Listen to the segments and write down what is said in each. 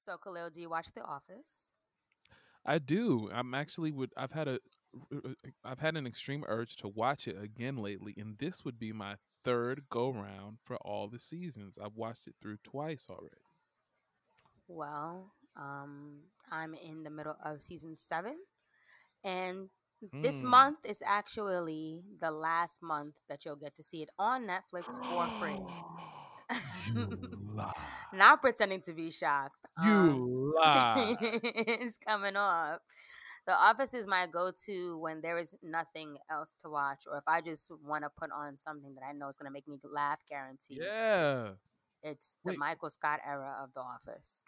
So, Khalil, do you watch The Office? I do. I'm actually would. I've had a. I've had an extreme urge to watch it again lately, and this would be my third go round for all the seasons. I've watched it through twice already. Well, um, I'm in the middle of season seven, and this Mm. month is actually the last month that you'll get to see it on Netflix for free. you lie. Not pretending to be shocked. Um, You lie. it's coming up. The Office is my go-to when there is nothing else to watch, or if I just want to put on something that I know is going to make me laugh, guaranteed. yeah. It's the Wait. Michael Scott era of The Office.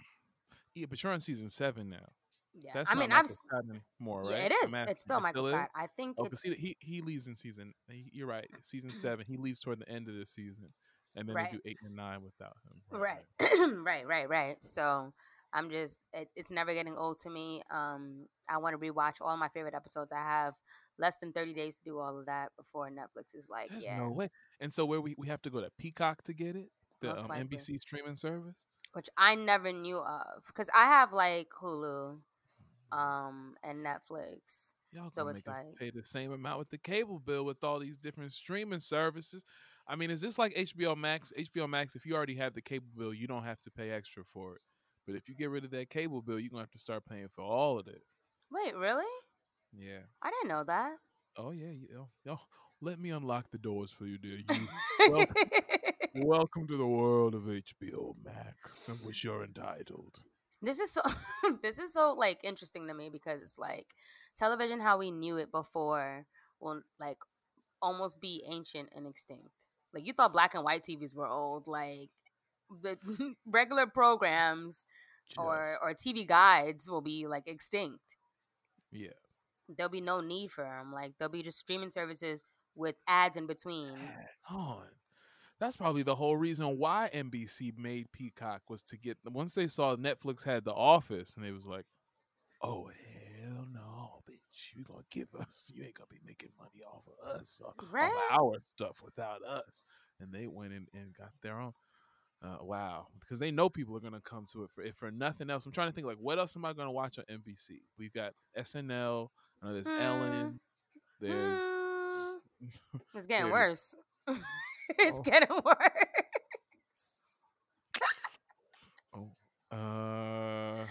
Yeah, but you're on season seven now. Yeah, That's I mean, Michael I've s- Scott anymore, yeah, right? it asking, It's still it Michael is? Scott. I think Oh, it's he, he leaves in season. You're right. Season seven. He leaves toward the end of the season, and then Right. they do eight and nine without him. right, right, right, right. So I'm just, it, it's never getting old to me. Um, I want to rewatch all my favorite episodes. I have less than 30 days to do all of that before Netflix is like, There's yeah, no way. And so where we we have to go to Peacock to get it, the um. NBC streaming service. which I never knew of because I have like Hulu, um, and Netflix. Y'all So it's make us like- pay the same amount with the cable bill with all these different streaming services. I mean, is this like HBO Max? HBO Max, if you already have the cable bill, you don't have to pay extra for it. But if you get rid of that cable bill, you're gonna have to start paying for all of this. Wait, really? Yeah. I didn't know that. Oh yeah. You know, yo, let me unlock the doors for you, dear. You welcome, welcome to the world of HBO Max, in which you're entitled. this is so this is so like interesting to me because it's like television how we knew it before will like almost be ancient and extinct like you thought black and white tvs were old like the regular programs or Just- or tv guides will be like extinct yeah. there'll be no need for them like there'll be just streaming services with ads in between on. That's probably the whole reason why NBC made Peacock was to get once they saw Netflix had The Office and they was like, "Oh hell no, bitch! You gonna give us? You ain't gonna be making money off of us, or, Right? our stuff without us." And they went in and got their own. Uh, wow, because they know people are gonna come to it for if for nothing else. I'm trying to think like, what else am I gonna watch on NBC? We've got SNL. I know there's Hmm. Ellen. There's Hmm. it's getting There's- worse it's Oh. getting worse Oh. Uh.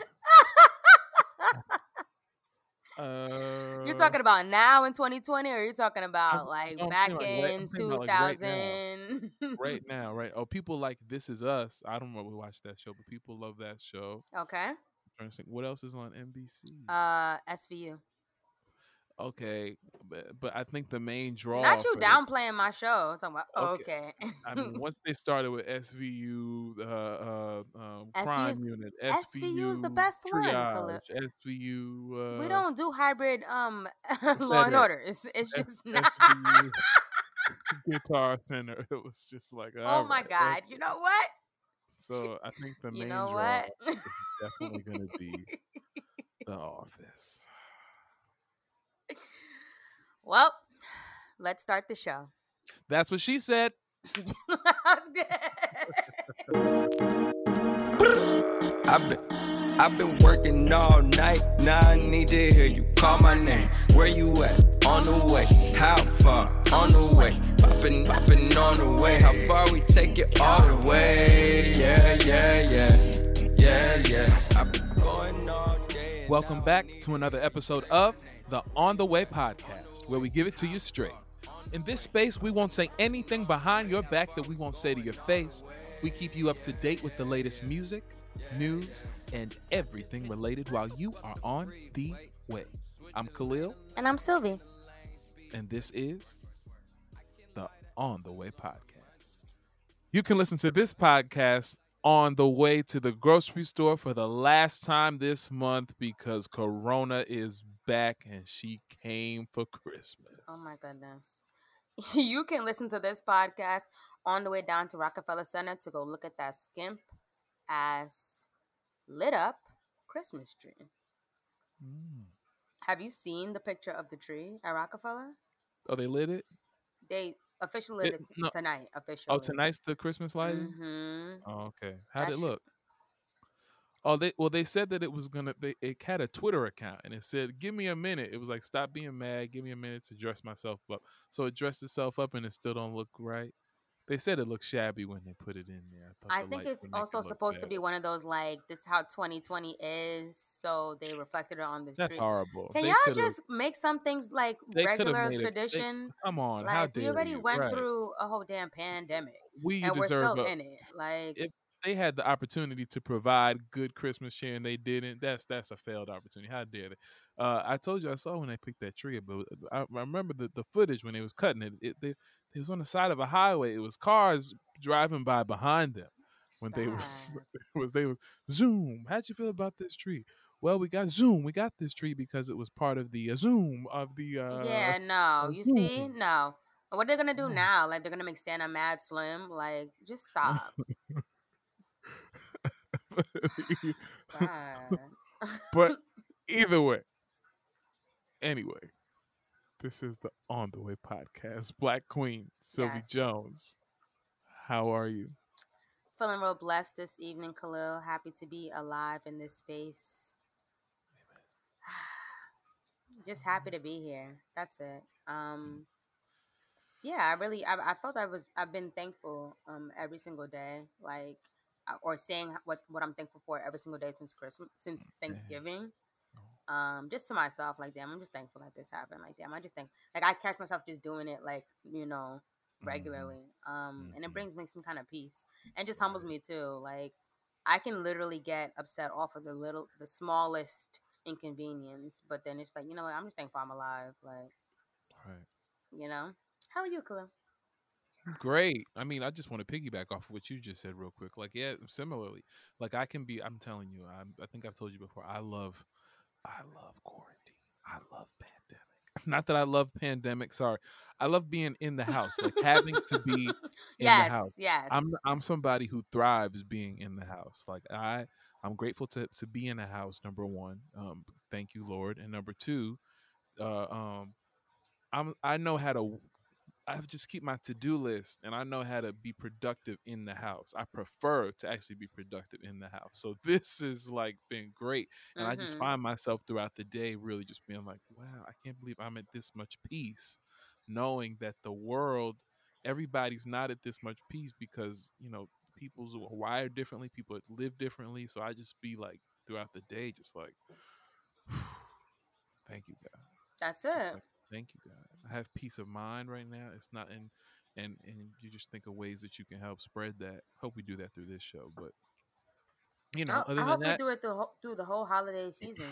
Uh, talking about now in 2020, or you're talking about I'm- like I'm back thinking about right- in I'm thinking about, like, right now. 2000? right now, right? Oh, people like This Is Us. I don't know we watch that show, but people love that show. okay. I'm trying to think, what else is on NBC? Uh, SVU. Okay, but, but I think the main draw. Not you for the- downplaying my show. I'm talking about Okay. okay. I mean, once they started with SVU, uh, uh, um, SVU 's crime unit, SVU 's the best one, triage, Khalil. SVU. Uh, we don't do hybrid um law and order. It's, it's S- just not. SVU Guitar Center. It was just like, oh my right, god! okay. You know what? So I think the You main know draw what? is definitely going to be The Office. Well, let's start the show. That's what she said. That's good. I've been, I've been working all night. Now I need to hear you call my name. Where you at? On the way. How far? On the way. Popping, popping on the way. How far we take it all the way? Yeah, yeah, yeah. Yeah, yeah. I've been going all day. Welcome back to another episode of the On the Way podcast, where we give it to you straight. In this space, we won't say anything behind your back that we won't say to your face. We keep you up to date with the latest music, news, and everything related while you are on the way. I'm Khalil, And I'm Sylvie. and this is the On the Way podcast. You can listen to this podcast on the way to the grocery store for the last time this month because Corona is back and she came for Christmas. Oh my goodness. You can listen to this podcast on the way down to Rockefeller Center to go look at that skimp ass lit up Christmas tree. Mm. Have you seen the picture of the tree at Rockefeller? Oh, they lit it? They officially lit It- it no. tonight. Officially. Oh, tonight's the Christmas lighting? hmm Oh, okay. How'd it look? Oh, they well they said that it was gonna. They it had a Twitter account and it said, "Give me a minute." It was like, "Stop being mad. Give me a minute to dress myself up." So it dressed itself up and it still don't look right. They said it looked shabby when they put it in there. thought I the think it's also it supposed to be one of those like this is how 2020 is, so they reflected it on the That's tree. horrible. Can They y'all just make some things like regular it- they- tradition? Come on, how like we already you? went Right. through a whole damn pandemic, We and we're deserve still a, in it. Like if they had the opportunity to provide good Christmas cheer and they didn't, that's that's a failed opportunity. How dare they? Uh, I told you I saw when they picked that tree, but I, I remember the, the footage when they was cutting it. It, they, it was on the side of a highway. It was cars driving by behind them it's when they was was they was zoom. How'd you feel about this tree? Well, we got zoom. We got this tree because it was part of the uh, zoom of the. Uh, yeah, no, a you see, no. What they're gonna do now? Like they're gonna make Santa mad slim? Like just stop. But either way, anyway, this is the On the Way podcast. Black Queen Sylvie Yes. Jones, how are you? Feeling real blessed this evening, Khalil. Happy to be alive in this space. Just happy to be here. That's it. Um, yeah, I really, I, I felt I was, I've been thankful um every single day, like, or saying what what I'm thankful for every single day since Christmas, since Thanksgiving. Um, just to myself, like, damn, I'm just thankful that this happened. Like, damn, I just think, like, I catch myself just doing it, like, you know, regularly. Um, and it Mhm. brings me some kind of peace and just humbles me too. Like I can literally get upset off of the little, the smallest inconvenience, but then it's like, you know what? I'm just thankful I'm alive. Like, Right. you know, how are you, Khalil? Great. I mean, I just want to piggyback off of what you just said real quick. Like, yeah, similarly, like I can be. I'm telling you, I'm, I think I've told you before. I love, I love quarantine. I love pandemic. Not that I love pandemic. Sorry, I love being in the house, like having to be in yes, the house. yes. I'm I'm somebody who thrives being in the house. Like I I'm grateful to to be in the house. Number one, um, thank you, Lord, and number two, uh, um, I'm I know how to. I just keep my to do list, and I know how to be productive in the house. I prefer to actually be productive in the house. So this is like been great, and I just Mhm. find myself throughout the day really just being like, wow, I can't believe I'm at this much peace, knowing that the world, everybody's not at this much peace because you know people's are wired differently, people live differently. So I just be like throughout the day, just like, thank you, God. That's it. Like, thank you, God. I have peace of mind right now. It's not in, and and you just think of ways that you can help spread that. Hope we do that through this show, but you know, I, other I than hope that, we do it through, through the whole holiday season.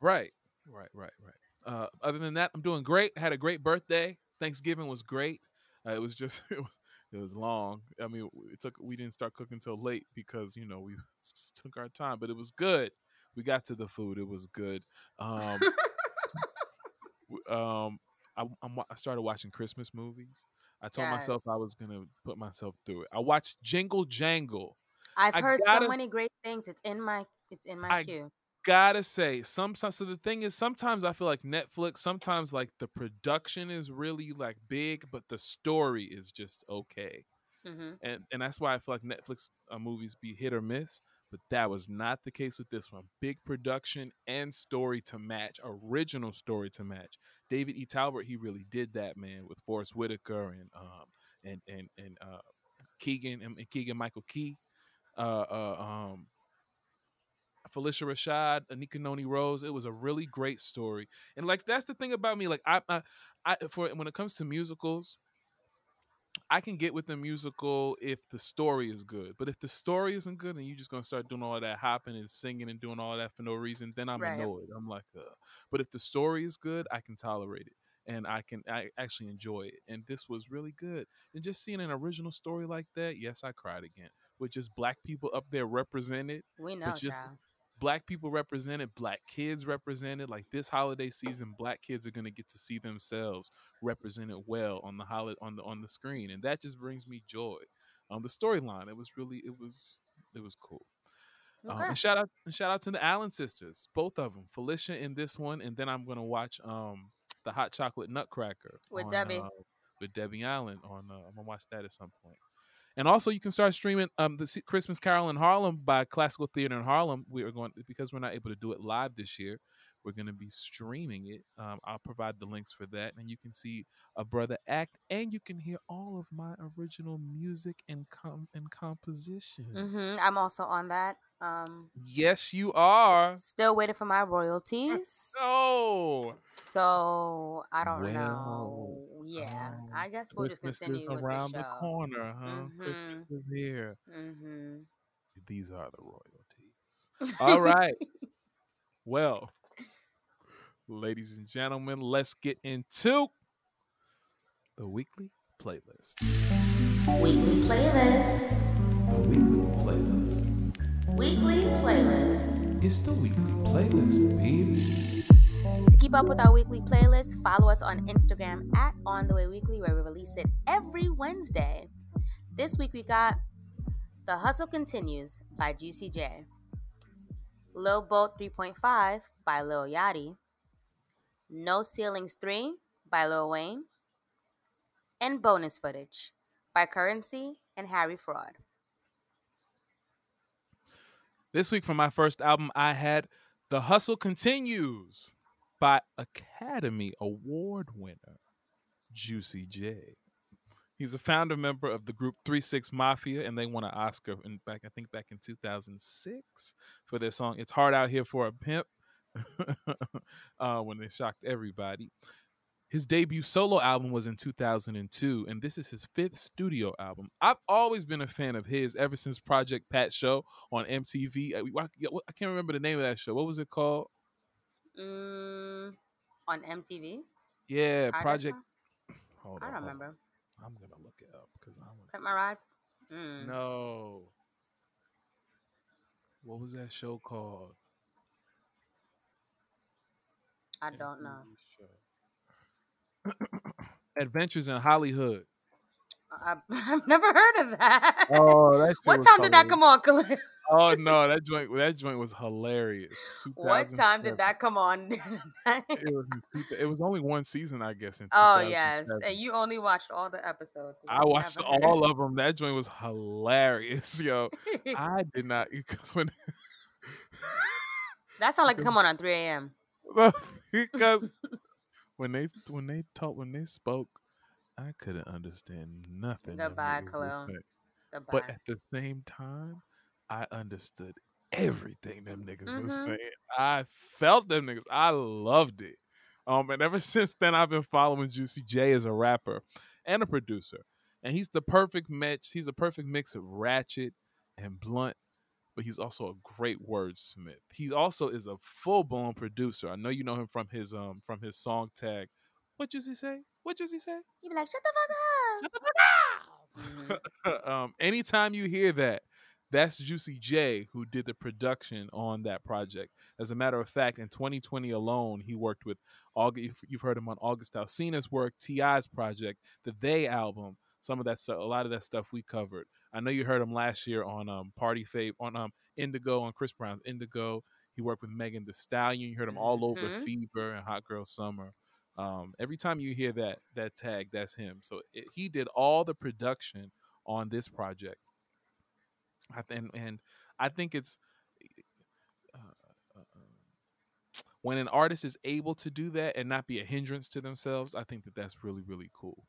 Right, right, right, right. Uh, other than that, I'm doing great. Had a great birthday. Thanksgiving was great. Uh, it was just it was it was long. I mean, it took we didn't start cooking till late because you know we took our time, but it was good. We got to the food. It was good. Um, um, I, I'm, I started watching Christmas movies. I told myself I was gonna put myself through it. I watched Jingle Jangle. I've I heard gotta- so many great things. It's in my, it's in my I queue. gotta say sometimes so the thing is sometimes i feel like netflix sometimes like the production is really like big but the story is just okay hmm and and that's why i feel like netflix uh, movies be hit or miss but that was not the case with this one big production and story to match original story to match david e talbert he really did that man with forrest whitaker and um and and and uh keegan and, keegan michael key uh uh um Phylicia Rashad, Anika Noni Rose. It was a really great story, and like that's the thing about me. Like I, I, I for when it comes to musicals, I can get with the musical if the story is good. But if the story isn't good and you're just gonna start doing all that hopping and singing and doing all that for no reason, then I'm Right. annoyed. I'm like, uh. but if the story is good, I can tolerate it and I can I actually enjoy it. And this was really good. And just seeing an original story like that, yes, I cried again. With just black people up there represented We know, but just child. Black people represented, black kids represented. Like this holiday season, black kids are gonna get to see themselves represented well on the holiday on the on the screen, and that just brings me joy. Um, the storyline, it was really, it was, it was cool. Um, and shout out, and shout out to the Allen sisters, both of them, Felicia in this one, and then I'm gonna watch um the Hot Chocolate Nutcracker With on, Debbie. uh, with Debbie Allen on. Uh, I'm gonna watch that at some point. And also, you can start streaming um, the Christmas Carol in Harlem by Classical Theater in Harlem. We are going because we're not able to do it live this year. We're going to be streaming it. Um, I'll provide the links for that, and you can see a brother act, and you can hear all of my original music and com- and composition. hmm I'm also on that. Um, Yes, you are. still waiting for my royalties. Oh, So I don't Well, know. Yeah, um, I guess we'll just Christmas continue is around the the corner, huh? Mhm. Christmas is here. Mm-hmm. These are the royalties. All right. Well, ladies and gentlemen, let's get into the weekly playlist. Weekly playlist. The weekly playlist. Weekly playlist. It's the weekly playlist, baby. To keep up with our weekly playlist, follow us on Instagram at On The Way Weekly, where we release it every Wednesday. This week we got The Hustle Continues by Juicy J, Lil Boat 3.5 by Lil Yachty, No Ceilings 3 by Lil Wayne, and Bonus Footage by Curren$y and Harry Fraud. This week, for my first album, I had The Hustle Continues by Academy Award winner Juicy J. He's a founder member of the group Three Six Mafia, and they won an Oscar in back, I think, back in 2006 for their song "It's Hard Out Here for a Pimp," uh, when they shocked everybody. His debut solo album was in 2002, and this is his fifth studio album. I've always been a fan of his ever since Project Pat Show on MTV. I, I- I can't remember the name of that show. What was it called? Mm, on MTV? Yeah, Project Project. Hold I on, don't hold on. remember. I'm gonna look it up because I'm Cut my ride? Mm. no. What was that show called? I don't know. Adventures in Hollywood. I, I've never heard of that. Oh, that. what was time did that come on, Khalil? Oh no, that joint that joint was hilarious. What time did that come on? It was, it was only one season, I guess. In oh yes, and you only watched all the episodes. I watched never heard- all of them. That joint was hilarious, yo. I did not because when that sound like it come on on 3 a.m. because when they when they talked when they spoke, I couldn't understand nothing. Goodbye, Khalil. Goodbye. But at the same time, I understood everything them niggas was Mhm. saying. I felt them niggas. I loved it. Um, and ever since then, I've been following Juicy J as a rapper and a producer, and he's the perfect mix. He's a perfect mix of ratchet and blunt, but he's also a great wordsmith. He also is a full blown producer. I know you know him from his um from his song tag. What does he say? What does he say? you be like, shut the fuck up. Um, anytime you hear that, that's Juicy J who did the production on that project. As a matter of fact, in 2020 alone, he worked with August. You've heard him on August Alsina's work, Ti's project, the They album. Some of that stuff, a lot of that stuff we covered. I know you heard him last year on um, Party Fave, on um, Indigo, on Chris Brown's Indigo. He worked with Megan Thee Stallion. You heard him all over Mhm. Fever and Hot Girl Summer. Um, every time you hear that that tag, that's him. So it, he did all the production on this project. I th- and and I think it's uh, uh, uh, when an artist is able to do that and not be a hindrance to themselves. I think that that's really really cool.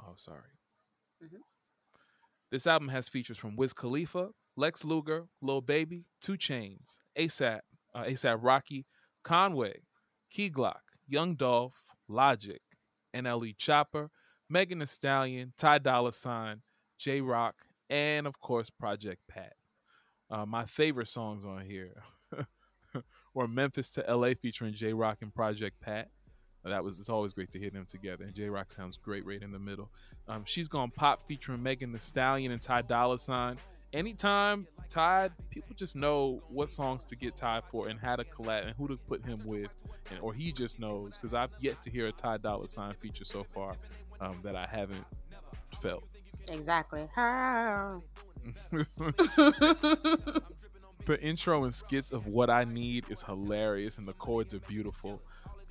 Oh, sorry. Mhm. This album has features from Wiz Khalifa, Lex Luger, Lil Baby, 2 Chainz, ASAP, uh, ASAP Rocky, Conway, Key Glock, Young Dolph, Logic, NLE Chopper, Megan Thee Stallion, Ty Dolla Sign, Jay Rock, and of course Project Pat. Uh, my favorite songs on here were Memphis to LA featuring Jay Rock and Project Pat. That was it's always great to hear them together. And Jay Rock sounds great right in the middle. Um, She's Gonna Pop featuring Megan Thee Stallion and Ty Dolla Sign. Anytime Ty, people just know what songs to get Ty for and how to collab and who to put him with, and or he just knows because I've yet to hear a Ty Dolla Sign feature so far um, that I haven't felt. Exactly. the intro and skits of what I need is hilarious and the chords are beautiful.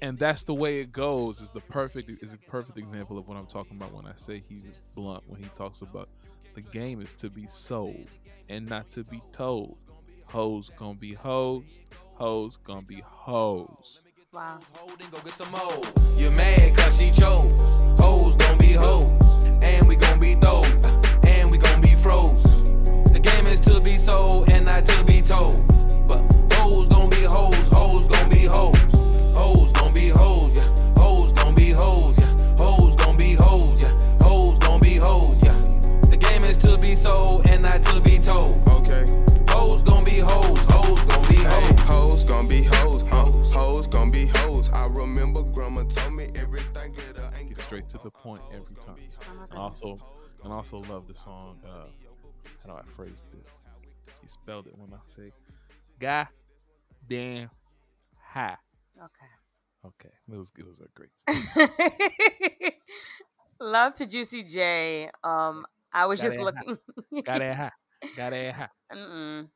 and that's the way it goes. Is the perfect is a perfect example of what I'm talking about when I say he's blunt when he talks about the game is to be sold and not to be told. Hoes gonna be hoes, hoes gonna be hoes. Wow. Hold and go get some more. You're mad cause she chose. Hoes gon' be hoes. And we gon' be those. And we gon' be froze. The game is to be sold and not to be told. But hoes gon' be hoes. Hoes gon' be hoes. Hoes sold and not to be told. Okay. Hoes gon' be hoes. Hoes gon' be Hey, hoes. hoes gon' be hoes, huh? Hoes gon' be hoes. I remember grandma told me everything glitter ain't Get straight to the point every time. And also, and also love the song. Uh, how do I phrase this? He spelled it when I say, "God damn high." Okay. Okay, it was it was a great. Love to Juicy J. Um, I was just looking. Got that. Mm-mm.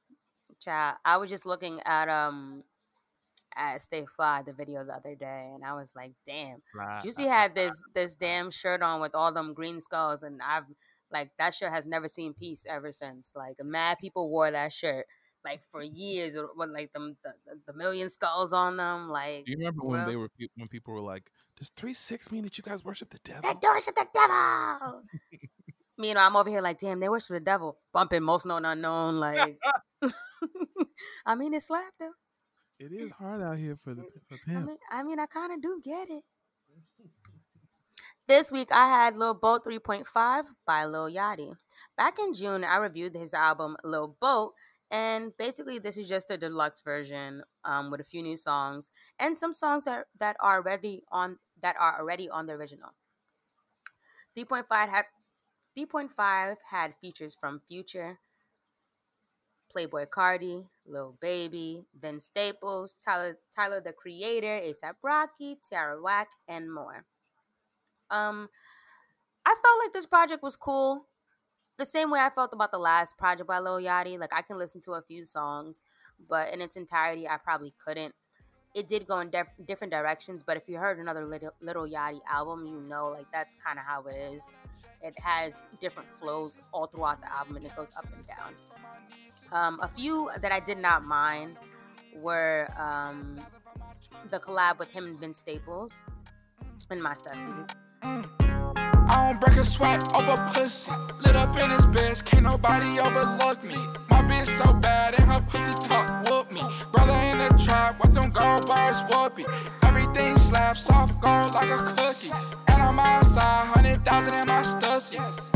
Child, I was just looking at um at Stay Fly the video the other day, and I was like, "Damn, Fly. Juicy had this this damn shirt on with all them green skulls, and I've like that shirt has never seen peace ever since. Like, mad people wore that shirt like for years, or with like them the, the, the million skulls on them. Like, Do you remember when bro. they were when people were like, "Does three six mean that you guys worship the devil?" that door shut the devil. Me, I'm over here like, damn, they worship the devil, bumping most known unknown. Like, I mean, it slapped though. It is hard out here for the for I mean, I mean, I kind of do get it. This week I had Lil Boat 3.5 by Lil Yachty. Back in June, I reviewed his album Lil Boat, and basically this is just a deluxe version um, with a few new songs and some songs that that are already on that are already on the original. 3.5 had 3.5 had features from Future, Playboi Carti, Lil Baby, Vince Staples, Tyler, Tyler the Creator, ASAP Rocky, Tierra Whack, and more. Um, I felt like this project was cool. The same way I felt about the last project by Lil Yachty. Like I can listen to a few songs, but in its entirety, I probably couldn't. It did go in def- different directions, but if you heard another Little, Little Yachty album, you know like that's kind of how it is. It has different flows all throughout the album, and it goes up and down. Um, a few that I did not mind were um, the collab with him and Vince Staples and My Stussies. I don't break a sweat over pussy. Lit up in his bed, can't nobody overlook me. My bitch so bad and her pussy talk whoop me. Brother in the trap, what them gold bars whoopee. Everything slaps off gold like a cookie. And I'm outside, hundred thousand in my stussies.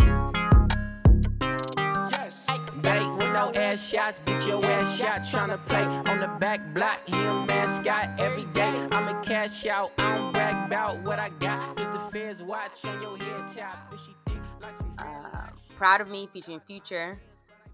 With no ass shots, get your ass shot. Tryna play on the back block, he a mascot every day. I'ma cash out, I don't brag about what I got. Just the feds watch on your head top. If she thick like some Uh, Proud of Me featuring Future.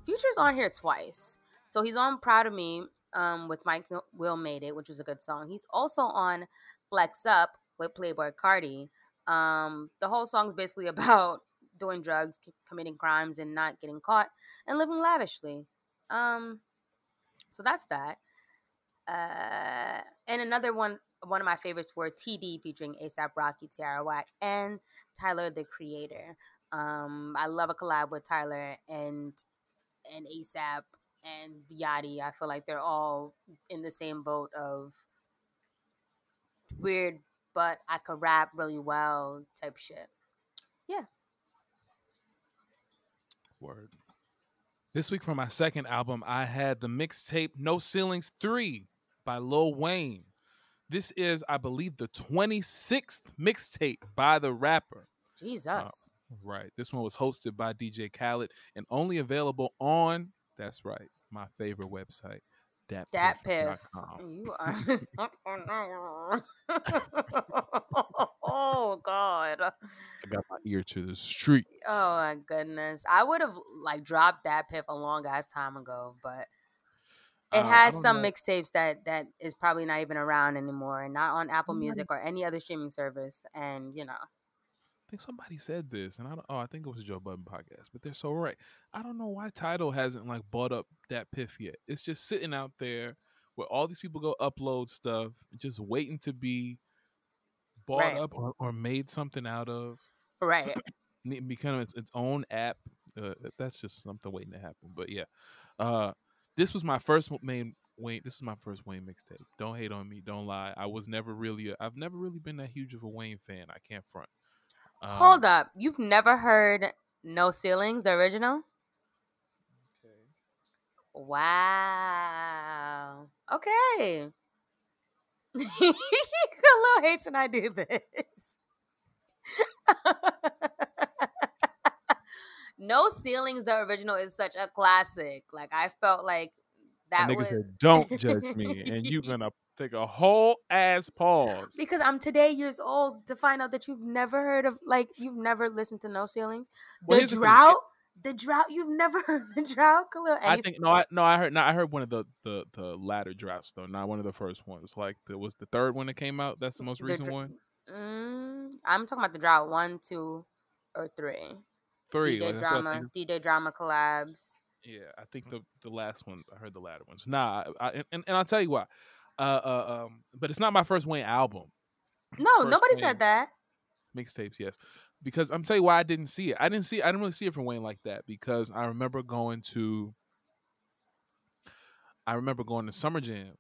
Future's on here twice. So he's on Proud of Me um, with Mike Will Made It, which was a good song. He's also on Flex Up with Playboi Carti. Um, the whole song's basically about doing drugs, committing crimes, and not getting caught, and living lavishly. Um, so that's that. Uh, and another one, one of my favorites were TD featuring ASAP Rocky, Tierra Whack, and Tyler the Creator. Um, I love a collab with Tyler and and ASAP and Yachty. I feel like they're all in the same boat of weird, but I could rap really well type shit. Yeah. Word. This week for my second album, I had the mixtape No Ceilings 3 by Lil Wayne. This is, I believe, the 26th mixtape by the rapper. Uh, Jesus. Right. This one was hosted by DJ Khaled and only available on, that's right, my favorite website, that piff. datpiff.com. You are. oh God. I got my ear to the street. Oh my goodness. I would have like dropped DatPiff a long ass time ago, but it Uh, has some mixtapes that that is probably not even around anymore and not on Apple Music or any other streaming service. And you know, think somebody said this, and I don't. Oh, I think it was Joe Budden podcast, but they're so right. I don't know why Tidal hasn't like bought up DatPiff yet. It's just sitting out there where all these people go upload stuff, just waiting to be bought Right. up or, or made something out of. Right. become its, its own app. Uh, that's just something waiting to happen. But yeah, uh, this was my first main Wayne. This is my first Wayne mixtape. Don't hate on me. Don't lie. I was never really. I've never really been that huge of a Wayne fan. I can't front. Um, Hold up. You've never heard No Ceilings, the original? Wow. Okay. Khalil hates when I do this. no Ceilings, the original is such a classic. Like I felt like That that nigga was said, "Don't judge me," and you gonna take a whole ass pause. because I'm today years old to find out that you've never heard of like you've never listened to No Ceilings. Well, the drought, the drought. You've never heard the drought, Khalil. I think no, I no, I heard no, I heard one of the the the latter drafts though, not one of the first ones. Like the was the third one that came out. That's the most The recent dr- one. Mm, I'm talking about the drought one, two, or three. Three. DJ like, that's what I drama, DJ drama collabs. Yeah, I think the the last one I heard the latter ones. Nah, I, I, and, and I'll tell you why. Uh, uh, um, but it's not my first Wayne album. No, First nobody Wayne. said that. Mixtapes, yes. Because I'm telling you why I didn't see it. I didn't see. I didn't really see it from Wayne like that because I remember going to. I remember going to Summer Jam,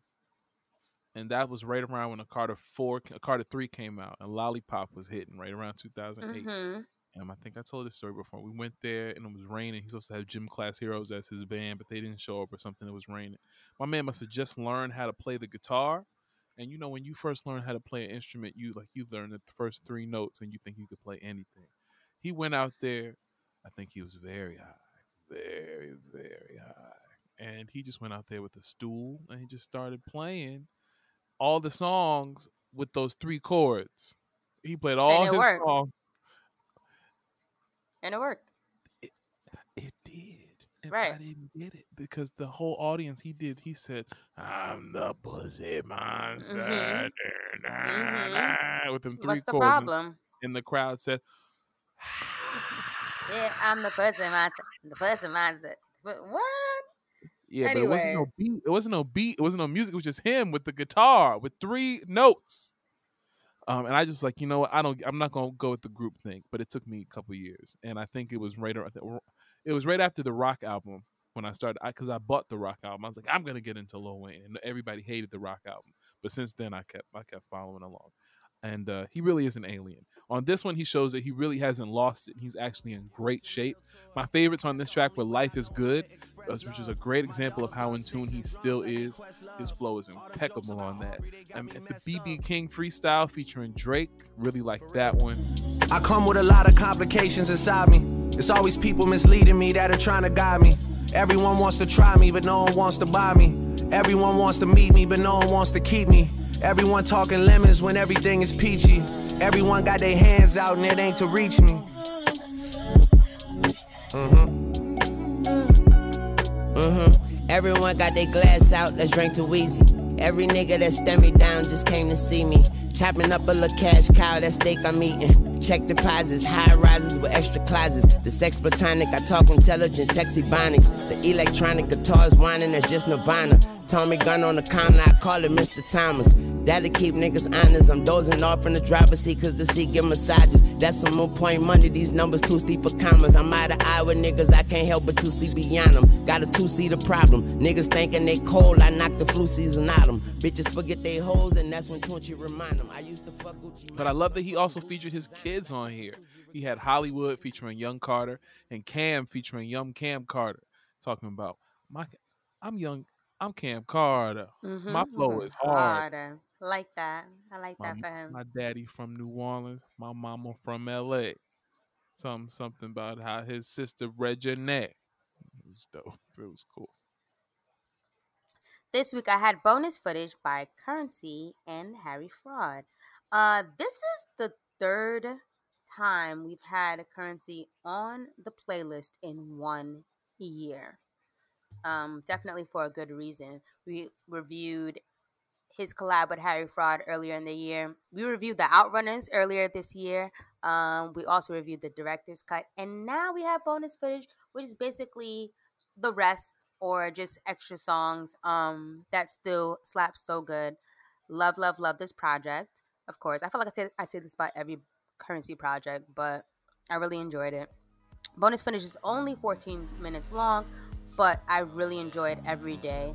and that was right around when a Carter four, a Carter three came out, and Lollipop was hitting right around 2008. hmm Um, I think I told this story before. We went there and it was raining. He's supposed to have Gym Class Heroes as his band, but they didn't show up or something. It was raining. My man must have just learned how to play the guitar. And you know, when you first learn how to play an instrument, you like you learn the first three notes and you think you could play anything. He went out there. I think he was very high, very very high, and he just went out there with a stool and he just started playing all the songs with those three chords. He played all his worked. songs. And it worked. It did. And Right. I didn't get it because the whole audience he did, he said, I'm the pussy monster. Mhm. Nah, nah," With them three What's the chords. and- problem? And the crowd said, Yeah, I'm the pussy monster. The pussy monster. But what? Yeah, but it wasn't no beat. It wasn't no beat. It wasn't no music. It was just him with the guitar with three notes. Um, and I just like, you know what? I don't. I'm not gonna go with the group thing. But it took me a couple years, and I think it was right. It was right after the rock album when I started. Because I, bought the rock album. I was like, I'm gonna get into Lil Wayne, and everybody hated the rock album. But since then, I kept I kept following along. And uh, he really is an alien. On this one, he shows that he really hasn't lost it. He's actually in great shape. My favorites on this track were "Life Is Good," uh, which is a great example of how in tune he still is. His flow is impeccable on that. And the BB King freestyle featuring Drake, really like that one. I come with a lot of complications inside me. It's always people misleading me that are trying to guide me. Everyone wants to try me, but no one wants to buy me. Everyone wants to meet me, but no one wants to keep me. Everyone talking lemons when everything is peachy. Everyone got their hands out and it ain't to reach me. Mm-hmm. Everyone got their glass out, let's drink too easy. Every nigga that stand me down just came to see me. Chopping up a little cash cow, that steak I'm eating. Check deposits, high rises with extra closets. The sex platonic, I talk intelligent, text ebonics. The electronic guitars whining, that's just Nirvana. Tommy gun on the counter, I call it Mr. Thomas. That'll keep niggas honest. I'm dozing off in the driver's seat cause the seat give massages. That's some more point money, these numbers too steep for commas. I'm out of eye with niggas, I can't help but to see beyond them. Got a two seater problem. Niggas thinking they cold, I knock the flu season out them. Bitches forget they hoes, and that's when Tunechi remind them. I used to fuck Gucci. But I love that he also featured his kids on here. He had Hollywood featuring Young Carter and Cam featuring Young Cam Carter, talking about my. I'm young. I'm Cam Carter. My Mhm. flow is hard. Harder. Like that. I like My, that for him. my daddy from New Orleans. My mama from L.A. Something something about how his sister read. It was dope. It was cool. This week I had bonus footage by Curren$y and Harry Fraud. Uh, this is the third time we've had Curren$y on the playlist in one year. Um, definitely for a good reason. We reviewed his collab with Harry Fraud earlier in the year. We reviewed the Outrunners earlier this year. Um, we also reviewed the director's cut, and now we have bonus footage, which is basically the rest or just extra songs um that still slap so good love love love this project of course. I feel like I say I say this about every Curren$y project, but I really enjoyed it. Bonus footage is only 14 minutes long, but I really enjoyed every day.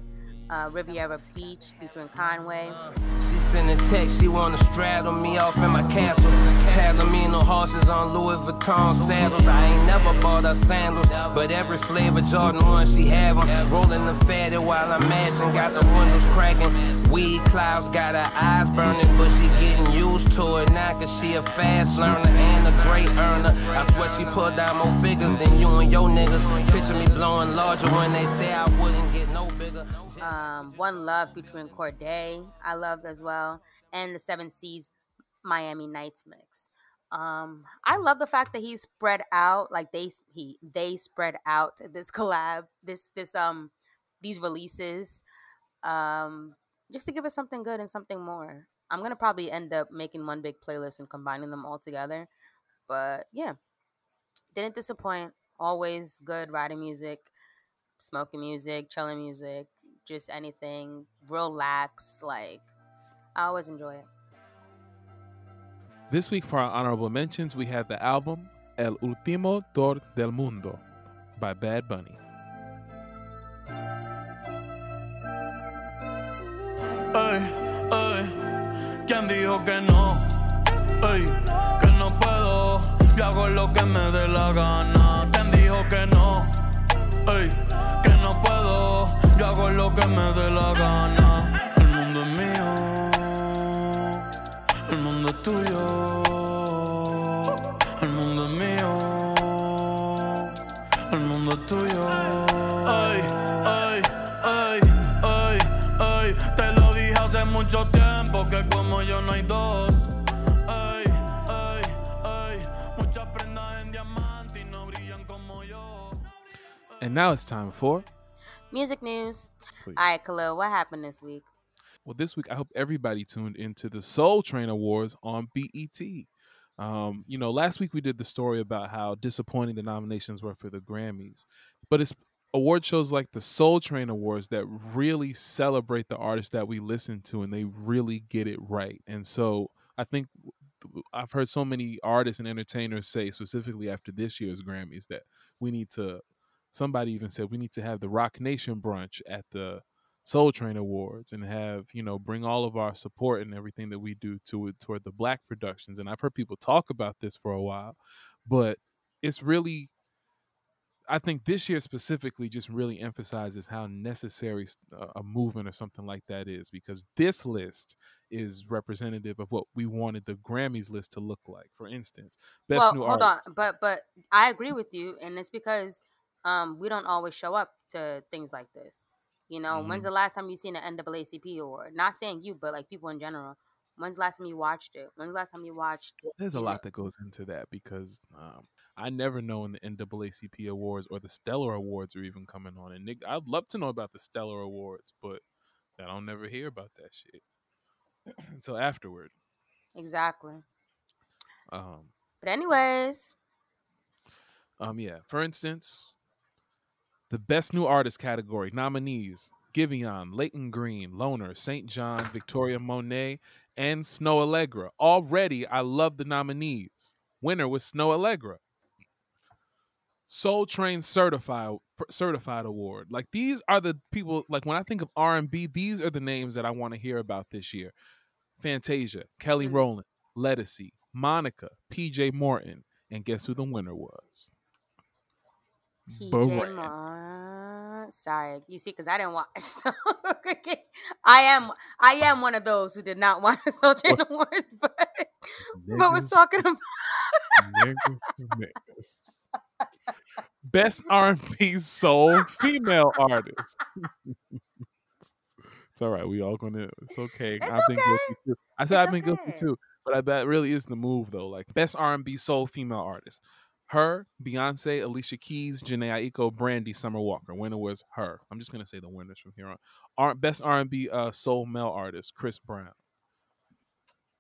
Uh, Riviera Beach featuring Conway. She sent a text, she wanna straddle me off in my castle. Palomino horses on Louis Vuitton saddles. I ain't never bought her sandals, but every flavor Jordan 1 she have 'em. Rolling the fatty while I'm mashing, got the windows cracking. Weed clouds got her eyes burning, but she getting used to it now cause she a fast learner and a great earner. I swear she put down more figures than you and your niggas. Picture me blowing larger when they say I wouldn't get no bigger. Um, One Love featuring Corday, I loved as well, and the Seven Seas Miami Nights mix. Um, I love the fact that he spread out, like they he they spread out this collab, this this um these releases, um, just to give us something good and something more. I'm gonna probably end up making one big playlist and combining them all together, but yeah, didn't disappoint. Always good riding music, smoking music, chilling music, just anything relaxed. Like I always enjoy it. This week for our honorable mentions, we have the album El Último Tour del Mundo by Bad Bunny. Ey, ey, ¿quién dijo que no? Ey, que no puedo. Yo hago lo que me dé la gana. ¿Quién dijo que no? Ey, que no puedo. Yo hago lo que me dé la gana. El mundo es mío. El mundo es tuyo. El mundo es mío. El mundo es tuyo. Ay, ay, ay, ay, ay. Te lo dije hace mucho tiempo que como yo no hay dos. Ay, ay, ay. Muchas prendas en diamante y no brillan como yo. And now it's time for. Music news. Please. All right, Khalil, what happened this week? Well, this week I hope everybody tuned into the Soul Train Awards on BET. Um, you know, last week we did the story about how disappointing the nominations were for the Grammys, but it's award shows like the Soul Train Awards that really celebrate the artists that we listen to and they really get it right. And so I think I've heard so many artists and entertainers say, specifically after this year's Grammys, that we need to. Somebody even said we need to have the Roc Nation brunch at the Soul Train Awards and have you know bring all of our support and everything that we do to it toward the black productions. And I've heard people talk about this for a while, but it's really I think this year specifically just really emphasizes how necessary uh, a movement or something like that is because this list is representative of what we wanted the Grammys list to look like. For instance, best well, new hold artist. on, but but I agree with you, and it's because um we don't always show up to things like this. You know, when's Mhm. the last time you seen an NAACP award? Not saying you, but like people in general. When's the last time you watched it? When's the last time you watched? There's a lot that goes into that because um, I never know when the NAACP awards or the Stellar Awards are even coming on. And Nick, I'd love to know about the Stellar Awards, but I don't never hear about that shit until afterward. Exactly. Um, But anyways, um, yeah. For instance, the Best New Artist category nominees: Giveon, Layton Greene, Loner, St. John, Victoria Monet, and Snoh Aalegra. Already, I love the nominees. Winner was Snoh Aalegra. Soul Train Certified Certified Award. Like these are the people. Like when I think of R and B, these are the names that I want to hear about this year. Fantasia, Kelly Mhm. Rowland, Ledisi, Monica, P.J. Morton, and guess who the winner was? PJ. Morton. Sorry, you see, because I didn't watch. So I am I am one of those who did not watch the Soul Train Awards, but but was talking about. niggas, niggas. Best R&B soul female artist. it's all right. We all gonna. It's okay. It's I've been okay. guilty too. I said It's I've been guilty too, but I, that really is the move though. Like best R&B soul female artist. Her, Beyonce, Alicia Keys, Jhené Aiko, Brandy, Summer Walker. Winner was her. I'm just gonna say the winners from here on. R- best R&B uh, soul male artist, Chris Brown.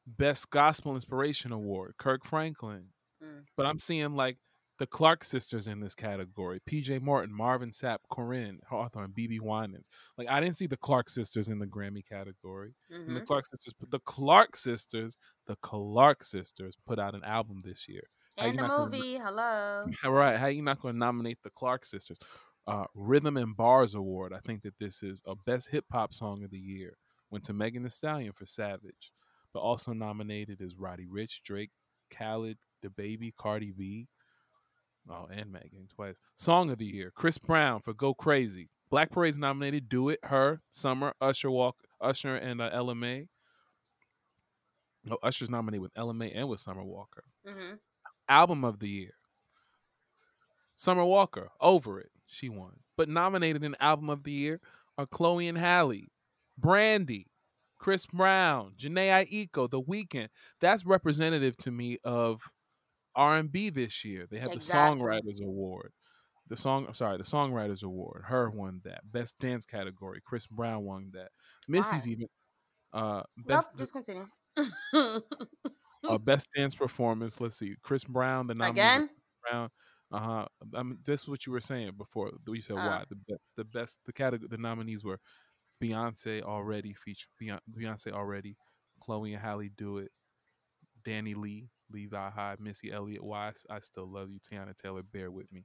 Best Gospel Inspiration Award, Kirk Franklin. Mm. But I'm seeing like the Clark sisters in this category. PJ Morton, Marvin Sapp, Koryn Hawthorne, BeBe Winans. Like I didn't see the Clark sisters in the Grammy category. And the Mhm. Clark sisters, but the Clark sisters, the Clark sisters put out an album this year. And the not gonna- movie, hello. All right, how you not going to nominate the Clark sisters? Uh, Rhythm and Bars Award. I think that this is a best hip hop song of the year. Went to Megan Thee Stallion for Savage, but also nominated is Roddy Ricch, Drake, Khaled, DaBaby, Cardi B. Oh, and Megan twice. Song of the year: Chris Brown for "Go Crazy." Black Parade's nominated. Do it. Her. Summer. Usher. Walk. Usher and uh, Ella Mai. Oh, Usher's nominated with Ella Mai and with Summer Walker hmm album of the year. Summer Walker, over it, she won. But nominated in album of the year are Chloe and Halle, Brandy, Chris Brown, Jhené Aiko, The Weeknd. That's representative to me of R&B this year. They have Exactly. the Songwriters Award. The song, I'm sorry, the Songwriters Award. H.E.R. won that. Best Dance category. Chris Brown won that. Missy's even uh Nope, just continue. uh, best dance performance. Let's see, Chris Brown, the nominees are Again? Brown. Uh huh. I mean, this is what you were saying before. You said Oh. why the be- the best the category the nominees were Beyonce already featured Beyonce, already, Chloe and Halle do it, DaniLeigh, Levi High, Missy Elliott. Why I still love you, Teyana Taylor. Bear with me.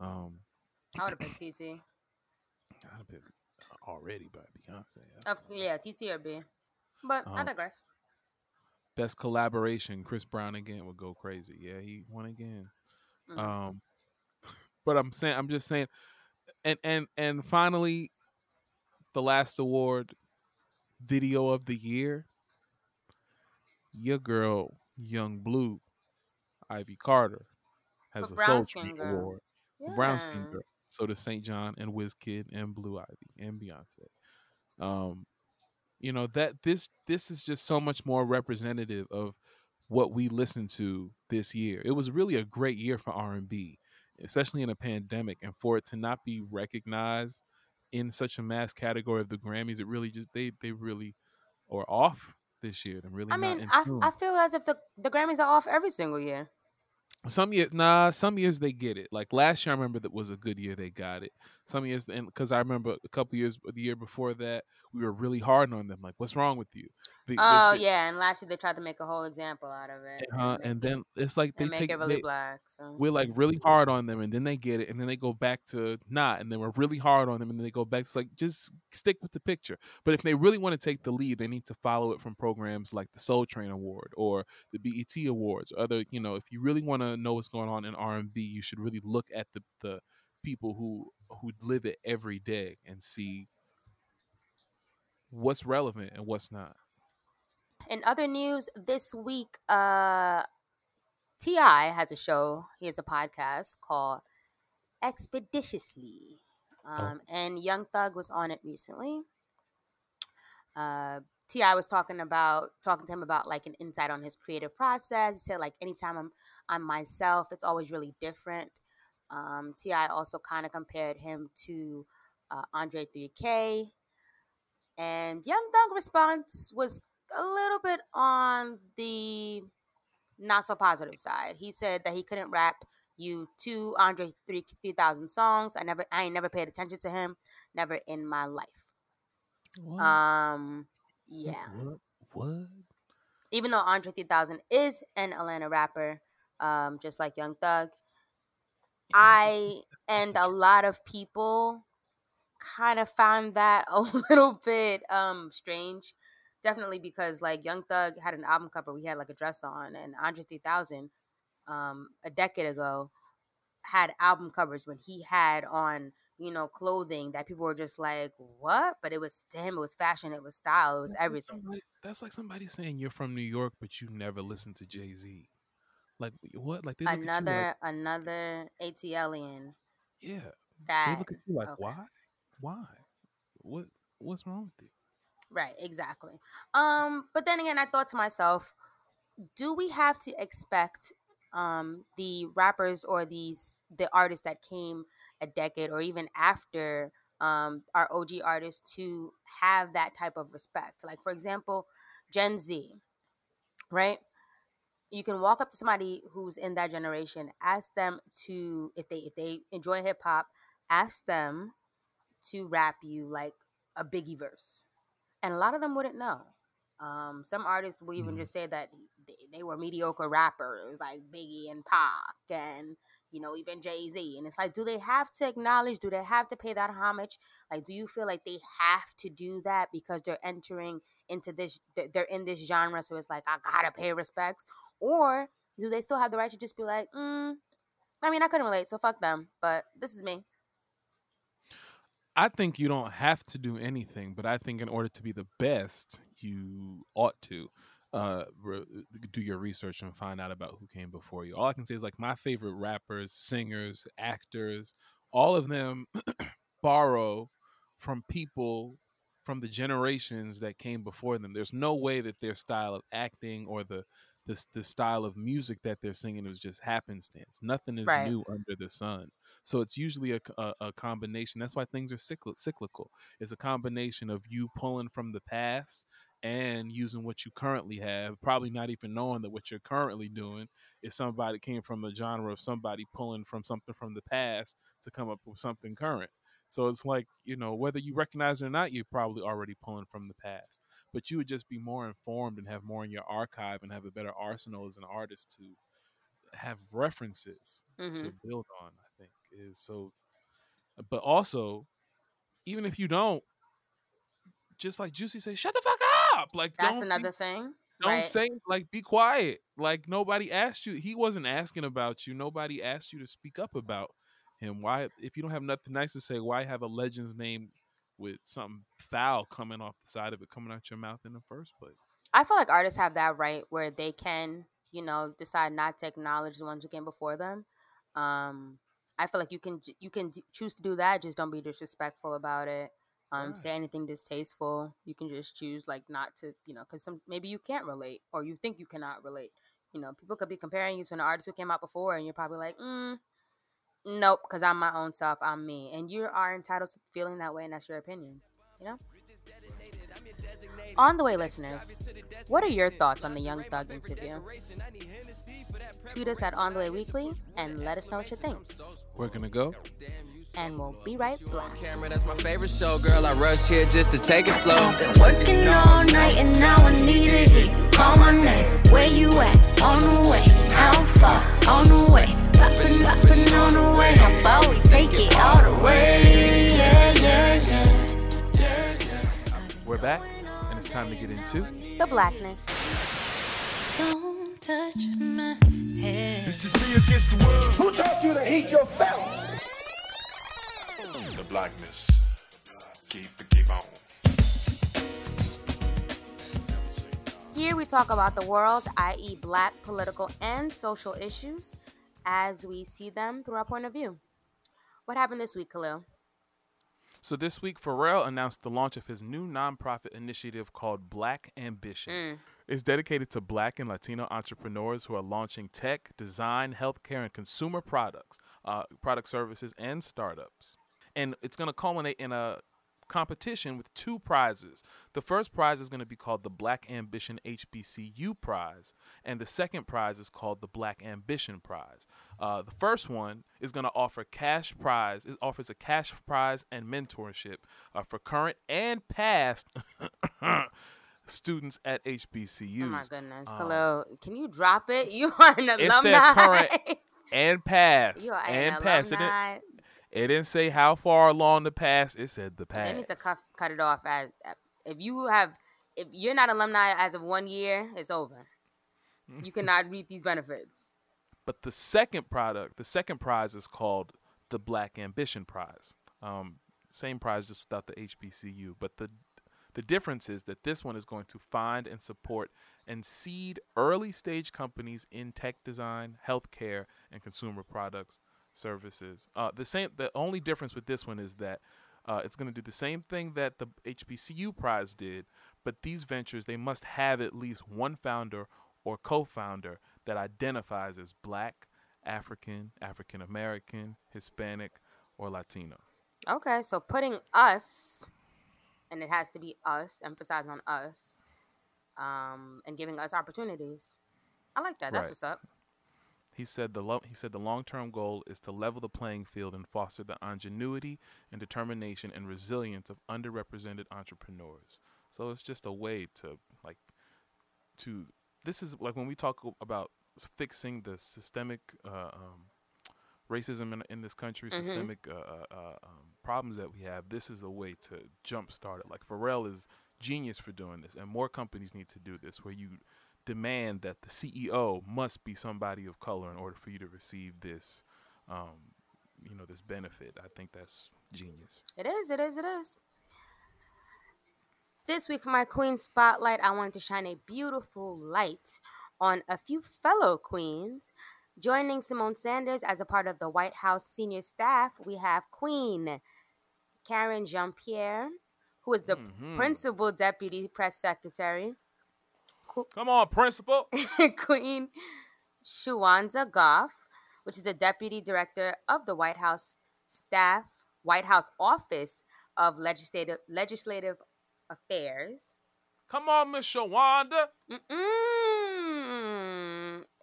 Um, I would have picked TT. I'd have been already by Beyonce. Of, yeah, TT or B. But I Um, digress. Best collaboration, Chris Brown again would go crazy. Yeah, he won again. Mhm. Um, but I'm saying, I'm just saying, and and and finally, the last award, video of the year. Your girl, Young Blue, Ivy Carter, has a Soul Train award. Brown Skin Girl. So does SAINt JHN and Kid and Blue Ivy and Beyonce. Um, you know that this this is just so much more representative of what we listened to this year. It was really a great year for R and B, especially in a pandemic, and for it to not be recognized in such a mass category of the Grammys, it really just they they really are off this year. They're really I mean, I. I feel as if the, the Grammys are off every single year. Some years, nah. Some years they get it. Like last year, I remember that was a good year. They got it. Some years, and because I remember a couple years, the year before that, we were really hard on them. Like, what's wrong with you? The- Oh the- yeah, and last year they tried to make a whole example out of it. uh, and then it's like they make take it really they- black. So we're like really hard on them, and then they get it, and then they go back to not, and then we're really hard on them, and then they go back. It's like just stick with the picture. But if they really want to take the lead, they need to follow it from programs like the Soul Train Award or the BET Awards. Or other, you know, if you really want to know what's going on in R and B, you should really look at the the people who who live it every day and see what's relevant and what's not. In other news this week, uh, T.I. has a show. He has a podcast called Expeditiously, um, and Young Thug was on it recently. Uh, T.I. was talking about talking to him about like an insight on his creative process. He said like anytime I'm I'm myself, it's always really different. Um, T.I. also kind of compared him to uh, Andre 3K, and Young Thug response was a little bit on the not so positive side. He said that he couldn't rap you two Andre three three thousand songs. I never I ain't never paid attention to him, never in my life. Um yeah. What? What? Even though Andre 3000 is an Atlanta rapper, um, just like Young Thug, I and a lot of people kind of found that a little bit um strange. Definitely because like Young Thug had an album cover, we had like a dress on, and Andre 3000 um a decade ago had album covers when he had on you know clothing that people were just like what but it was to him it was fashion it was style it was That's like everything somebody- that's like somebody saying you're from New York, but you never listened to Jay Z. Like what? Like they look at you another another ATLian yeah. that They look at you like, okay. why? Why? What? What's wrong with you? Right, exactly. Um, but then again, I thought to myself, do we have to expect um the rappers or these the artists that came a decade or even after um our OG artists to have that type of respect? Like for example, Gen Z, right? You can walk up to somebody who's in that generation, ask them to if they if they enjoy hip hop, ask them to rap you like a Biggie verse, and a lot of them wouldn't know. Um, some artists will even just say that they, they were mediocre rappers like Biggie and Pac and you know even Jay Z, and it's like, do they have to acknowledge? Do they have to pay that homage? Like, do you feel like they have to do that because they're entering into this? they're- in this genre, so it's like I gotta pay respects, or do they still have the right to just be like, mm, I mean, I couldn't relate, so fuck them. But this is me. I think you don't have to do anything, but I think in order to be the best, you ought to uh, re- do your research and find out about who came before you. All I can say is like my favorite rappers, singers, actors, all of them borrow from people from the generations that came before them. There's no way that their style of acting or the the, the style of music that they're singing is just happenstance. Nothing is Right. new under the sun. So it's usually a a combination. That's why things are cycl- cyclical. It's a combination of you pulling from the past and using what you currently have, probably not even knowing that what you're currently doing is somebody came from a genre of somebody pulling from something from the past to come up with something current. So it's like, you know, whether you recognize it or not, you're probably already pulling from the past. But you would just be more informed and have more in your archive and have a better arsenal as an artist to have references Mhm. to build on, I think. Is so but also, even if you don't, just like Juicy say, shut the fuck up. Like That's don't be- another thing. don't right? say like be quiet. Like nobody asked you. He wasn't asking about you. Nobody asked you to speak up about him. Why if you don't have nothing nice to say, why have a legend's name with something foul coming off the side of it coming out your mouth in the first place? I feel like artists have that right where they can, you know, decide not to acknowledge the ones who came before them. Um, I feel like you can you can d- choose to do that. Just don't be disrespectful about it. Um, Right. say anything distasteful. You can just choose like not to, you know, because some maybe you can't relate or you think you cannot relate. You know, people could be comparing you to an artist who came out before, and you're probably like, mm, nope, because I'm my own self. I'm me, and you are entitled to feeling that way, and that's your opinion. You know. On the way, listeners, what are your thoughts on the Young Thug interview? Tweet us at On the Way Weekly and let us know what you think. We're gonna go. And we'll be right back. Camera, that's my favorite show, girl. I rush here just to take it slow. I've Been working all night and now I need to hear you call my name. Where you at? On the way. How far? On the way. Poppin', poppin' on the way. How far we take it all the way? Yeah, yeah, yeah. Yeah, yeah. We're back, and it's time to get into The blackness. Don't touch my head. It's just me against the world. Who taught you to heat your belt? The blackness. Keep it, keep on. Here we talk about the world, i.e., black political and social issues, as we see them through our point of view. What happened this week, Khalil? So this week, Pharrell announced the launch of his new nonprofit initiative called Black Ambition. It's dedicated to Black and Latino entrepreneurs who are launching tech, design, healthcare, and consumer products, uh, product services, and startups. And it's going to culminate in a competition with two prizes. The first prize is going to be called the Black Ambition HBCU Prize, and the second prize is called the Black Ambition Prize. Uh, the first one is going to offer cash prize. It offers a cash prize and mentorship uh, for current and past students at HBCUs. Oh my goodness, Um, Khalil, can you drop it? You are an It alumni. said current and past you are and an past. It alumni. It didn't say how far along the past. It said the pass. They need to cut, cut it off as if you have if you're not alumni as of one year, it's over. You cannot reap these benefits. But the second product, the second prize is called the Black Ambition Prize. Um, same prize, just without the HBCU. But the the difference is that this one is going to find and support and seed early stage companies in tech design, healthcare, and consumer products services. Uh, the same. The only difference with this one is that uh, it's going to do the same thing that the HBCU prize did, but these ventures they must have at least one founder or co-founder that identifies as Black, African, African American, Hispanic, or Latino. Okay, so putting us, and it has to be us, emphasizing on us, um, and giving us opportunities. I like that. That's Right. what's up. He said the lo- he said the long-term goal is to level the playing field and foster the ingenuity and determination and resilience of underrepresented entrepreneurs. So it's just a way to like to this is like when we talk about fixing the systemic uh, um, racism in, in this country, Mhm. systemic uh, uh, uh, um, problems that we have. This is a way to jumpstart it. Like Pharrell is genius for doing this, and more companies need to do this, where you demand that the CEO must be somebody of color in order for you to receive this, um, you know, this benefit. I think that's genius. It is, it is, it is. This week for my Queen Spotlight, I wanted to shine a beautiful light on a few fellow queens. Joining Symone Sanders as a part of the White House senior staff, we have Queen Karine Jean-Pierre, who is the Mhm. principal deputy press secretary. Come on, principal. Queen Shuwanza Goff, which is the deputy director of the White House staff, White House Office of Legislative Legislative Affairs. Come on, Miss Shawanda. Mm-mm.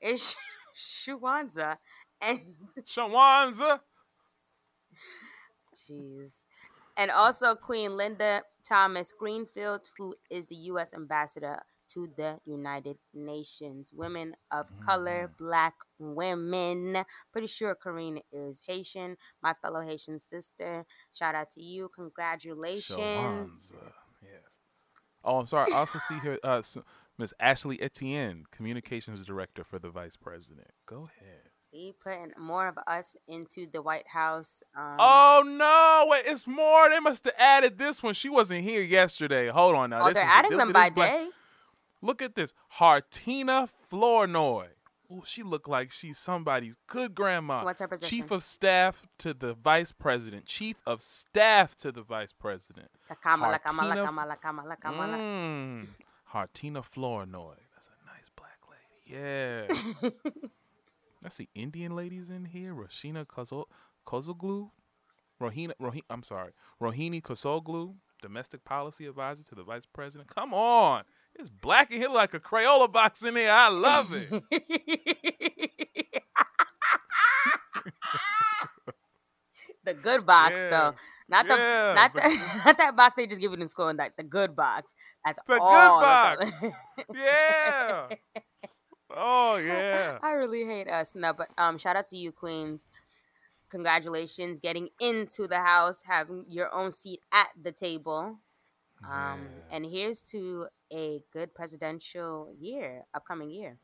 It's Shuanza and Shawanza. Jeez. And also Queen Linda Thomas Greenfield, who is the U.S. ambassador to the United Nations. Women of color, black women. Pretty sure Karine is Haitian, my fellow Haitian sister. Shout out to you. Congratulations. Yes. Oh, I'm sorry. I also see here uh, Miss Ashley Etienne, communications director for the vice president. Go ahead. See, putting more of us into the White House. Um, Oh no! Wait, it's more. They must have added this one. She wasn't here yesterday. Hold on now. oh, This they're adding look them by this black- day. Look at this, Hartina Flournoy. Oh, she looked like she's somebody's good grandma. What's her position? Chief of staff to the vice president. Chief of staff to the vice president. Kamala, Kamala, Hartina- Kamala, Kamala, Kamala. Mm, Hartina Flournoy. That's a nice black lady. Yeah. I see Indian ladies in here. Roshina Kozo- Kozoglu. Rohina, Rohi, I'm sorry. Rohini Kosoglu, domestic policy advisor to the vice president. Come on. It's black in here like a Crayola box in here. I love it. the good box Yeah. though, not the Yeah, not the- the not that box they just give it in school. Like the good box. That's The good all. of box. yeah. Oh, yeah. I really hate us. No, but um, shout out to you, Queens. Congratulations, getting into the house, having your own seat at the table. Um, and here's to a good presidential year, upcoming year,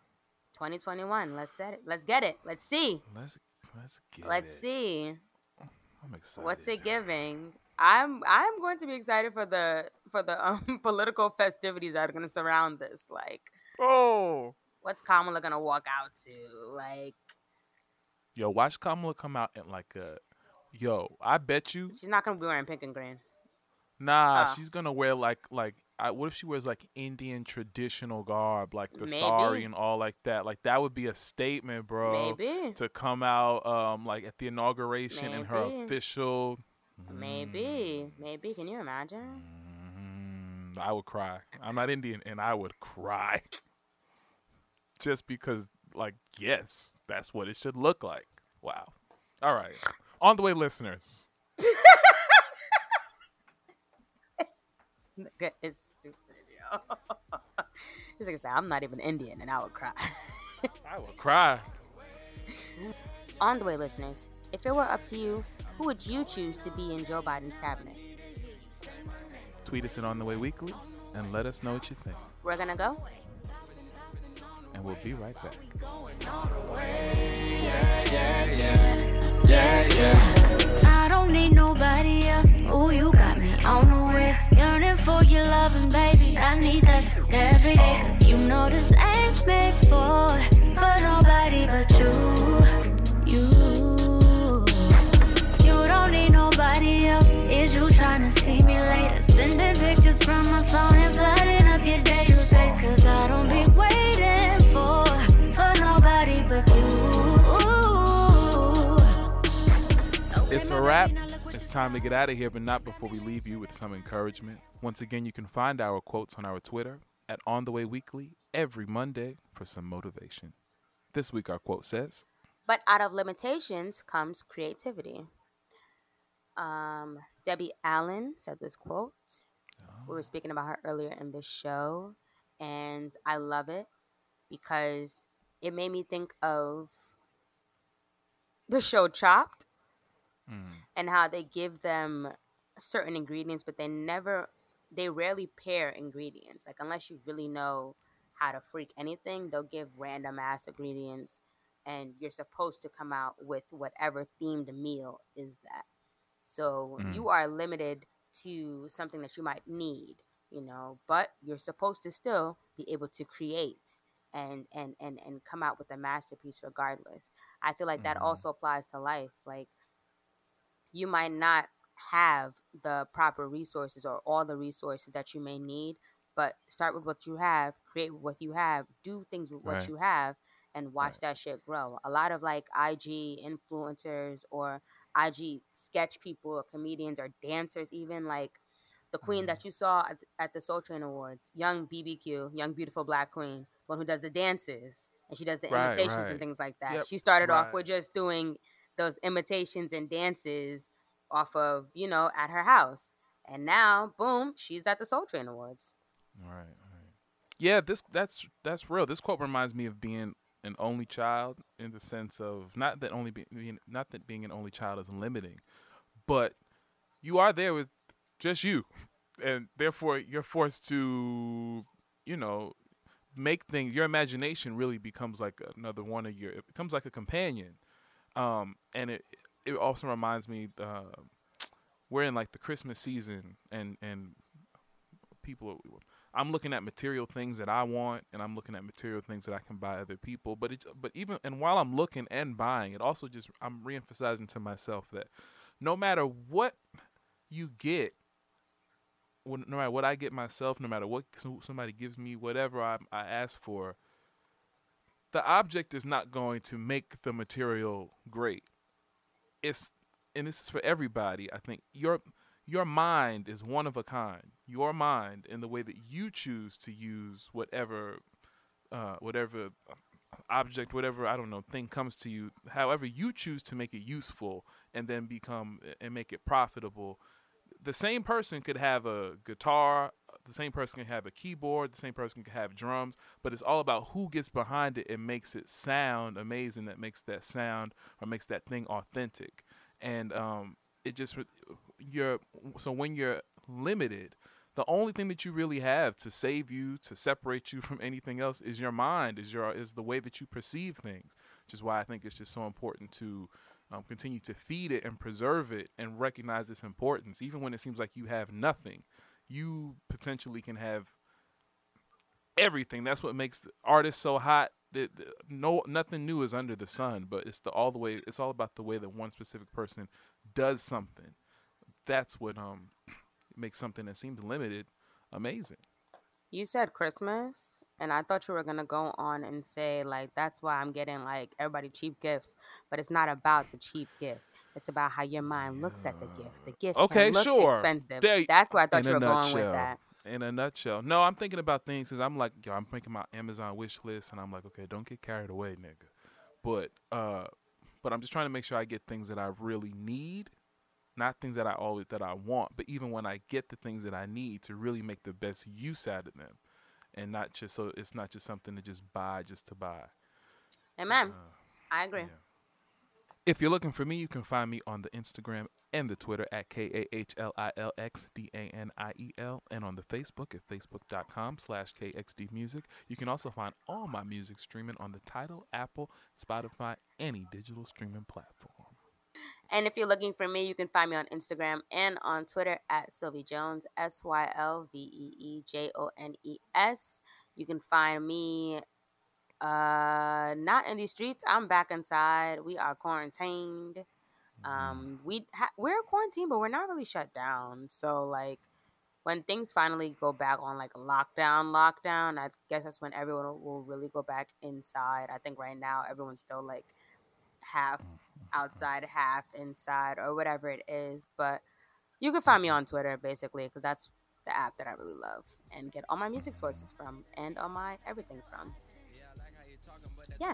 2021. Let's set it. Let's get it. Let's see. Let's let's get it. Let's it. see. I'm excited. What's it giving? I'm I'm going to be excited for the for the um, political festivities that are going to surround this. Like, oh, what's Kamala going to walk out to? Like, Yo, watch Kamala come out and like a yo, I bet you she's not going to be wearing pink and green. Nah, Oh. she's gonna wear like like I, what if she wears like Indian traditional garb, like the Maybe. sari and all like that? Like that would be a statement, bro. Maybe. to come out um like at the inauguration in her official. Maybe, maybe. Can you imagine? Mm, I would cry. I'm not Indian, and I would cry. Just because, like, yes, that's what it should look like. Wow. All right. On the way, listeners. Nigga is stupid, yo. He's like, I'm not even Indian, and I would cry. I would cry. On the way, listeners, if it were up to you, who would you choose to be in Joe Biden's cabinet? Tweet us at On the Way Weekly and let us know what you think. We're gonna go. And we'll be right back. I don't need nobody else. Ooh, you got me on the way. Yearning for your loving, baby. I need that every day. Cause you know this ain't made for, for nobody but you. You. You don't need nobody else. Is you trying to see me later? Sending pictures from my phone and flooding up your database. Cause I don't be waiting for, for nobody but you. It's a wrap. Time to get out of here, but not before we leave you with some encouragement. Once again, you can find our quotes on our Twitter at On the Way Weekly every Monday for some motivation. This week, our quote says, But out of limitations comes creativity. Um, Debbie Allen said this quote. We were speaking about her earlier in the show, and I love it because it made me think of the show Chopped and how they give them certain ingredients, but they never, they rarely pair ingredients. Like, unless you really know how to freak anything, they'll give random ass ingredients, and you're supposed to come out with whatever themed meal is that. So Mm. you are limited to something that you might need, you know, but you're supposed to still be able to create and and and and come out with a masterpiece regardless. I feel like that also applies to life. Like you might not have the proper resources or all the resources that you may need, but start with what you have, create with what you have, do things with what Right. you have, and watch that shit grow. A lot of like IG influencers or IG sketch people or comedians or dancers, even like the queen Mm-hmm. that you saw at, at the Soul Train Awards, young BBQ, young beautiful black queen, one who does the dances and she does the Right, imitations right. and things like that. Yep, She started off right. with just doing those imitations and dances off of, you know, at her house. And now, boom, she's at the Soul Train Awards. All right, all right. Yeah, this that's that's real. This quote reminds me of being an only child in the sense of not that only being not that being an only child is limiting, but you are there with just you, and therefore you're forced to, you know, make things. Your imagination really becomes like another one of your. It becomes like a companion, um, and it it also reminds me. Uh, we're in like the Christmas season, and and people i'm looking at material things that i want and i'm looking at material things that i can buy other people but it's but even and while i'm looking and buying it also just i'm reemphasizing to myself that no matter what you get no matter what i get myself no matter what somebody gives me whatever i, I ask for the object is not going to make the material great. It's and this is for everybody i think. Your your mind is one of a kind. Your mind in the way that you choose to use whatever uh, whatever object whatever i don't know thing comes to you however you choose to make it useful and then become and make it profitable the same person could have a guitar the same person can have a keyboard the same person can have drums but it's all about who gets behind it and makes it sound amazing that makes that sound or makes that thing authentic. And um it just you're so when you're limited the only thing that you really have to save you to separate you from anything else is your mind is your is the way that you perceive things which is why i think it's just so important to um, continue to feed it and preserve it and recognize its importance even when it seems like you have nothing you potentially can have everything. That's what makes artists so hot. That that no nothing new is under the sun but it's the all the way it's all about the way that one specific person does something. That's what um makes something that seems limited amazing. You said Christmas, and I thought you were gonna go on and say like that's why I'm getting like everybody cheap gifts, but it's not about the cheap gift. It's about how your mind looks at the gift. The gift okay sure expensive. There- that's where I thought you were going with that. in a nutshell no i'm thinking about things because i'm like yo i'm making my amazon wish list and i'm like okay don't get carried away nigga but uh but i'm just trying to make sure i get things that i really need not things that i always that i want but even when i get the things that i need to really make the best use out of them and not just so it's not just something to just buy just to buy Amen. I agree. If you're looking for me, you can find me on the Instagram and the Twitter at K A H L I L X D A N I E L and on the Facebook at facebook.com slash KXD Music. You can also find all my music streaming on the Tidal, Apple, Spotify, any digital streaming platform. And if you're looking for me, you can find me on Instagram and on Twitter at Sylvie Jones, S Y L V E E J O N E S. You can find me uh not in these streets. I'm back inside. We are quarantined. Um we ha- we're quarantined, but we're not really shut down. So like when things finally go back on like lockdown, lockdown, I guess that's when everyone will- will really go back inside. I think right now everyone's still like half outside, half inside, or whatever it is. But you can find me on Twitter basically because that's the app that I really love and get all my music sources from and all my everything from. Yeah.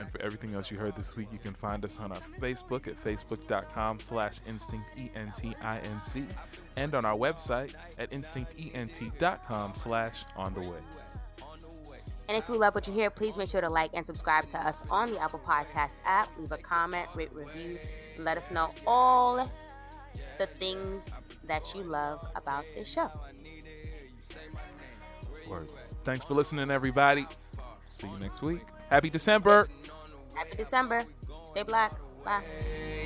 And for everything else you heard this week, you can find us on our Facebook at facebook.com slash instinct, E-N-T-I-N-C, and on our website at instinctent.com slash on the way. And if you love what you hear, please make sure to like and subscribe to us on the Apple Podcast app. Leave a comment, rate, review, and let us know all the things that you love about this show. Word. Thanks for listening, everybody. See you next week. Happy December. Happy December. Stay black. Bye.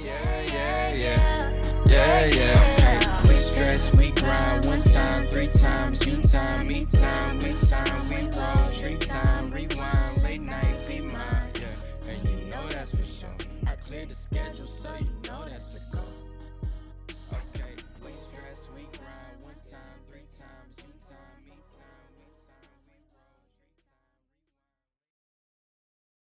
Yeah, yeah, yeah. Yeah, yeah. We stress, we grind one time, three times, you time, me time, we time, we roll, tree time, rewind, late night, be mine, yeah. And you know that's for sure. I cleared the schedule so you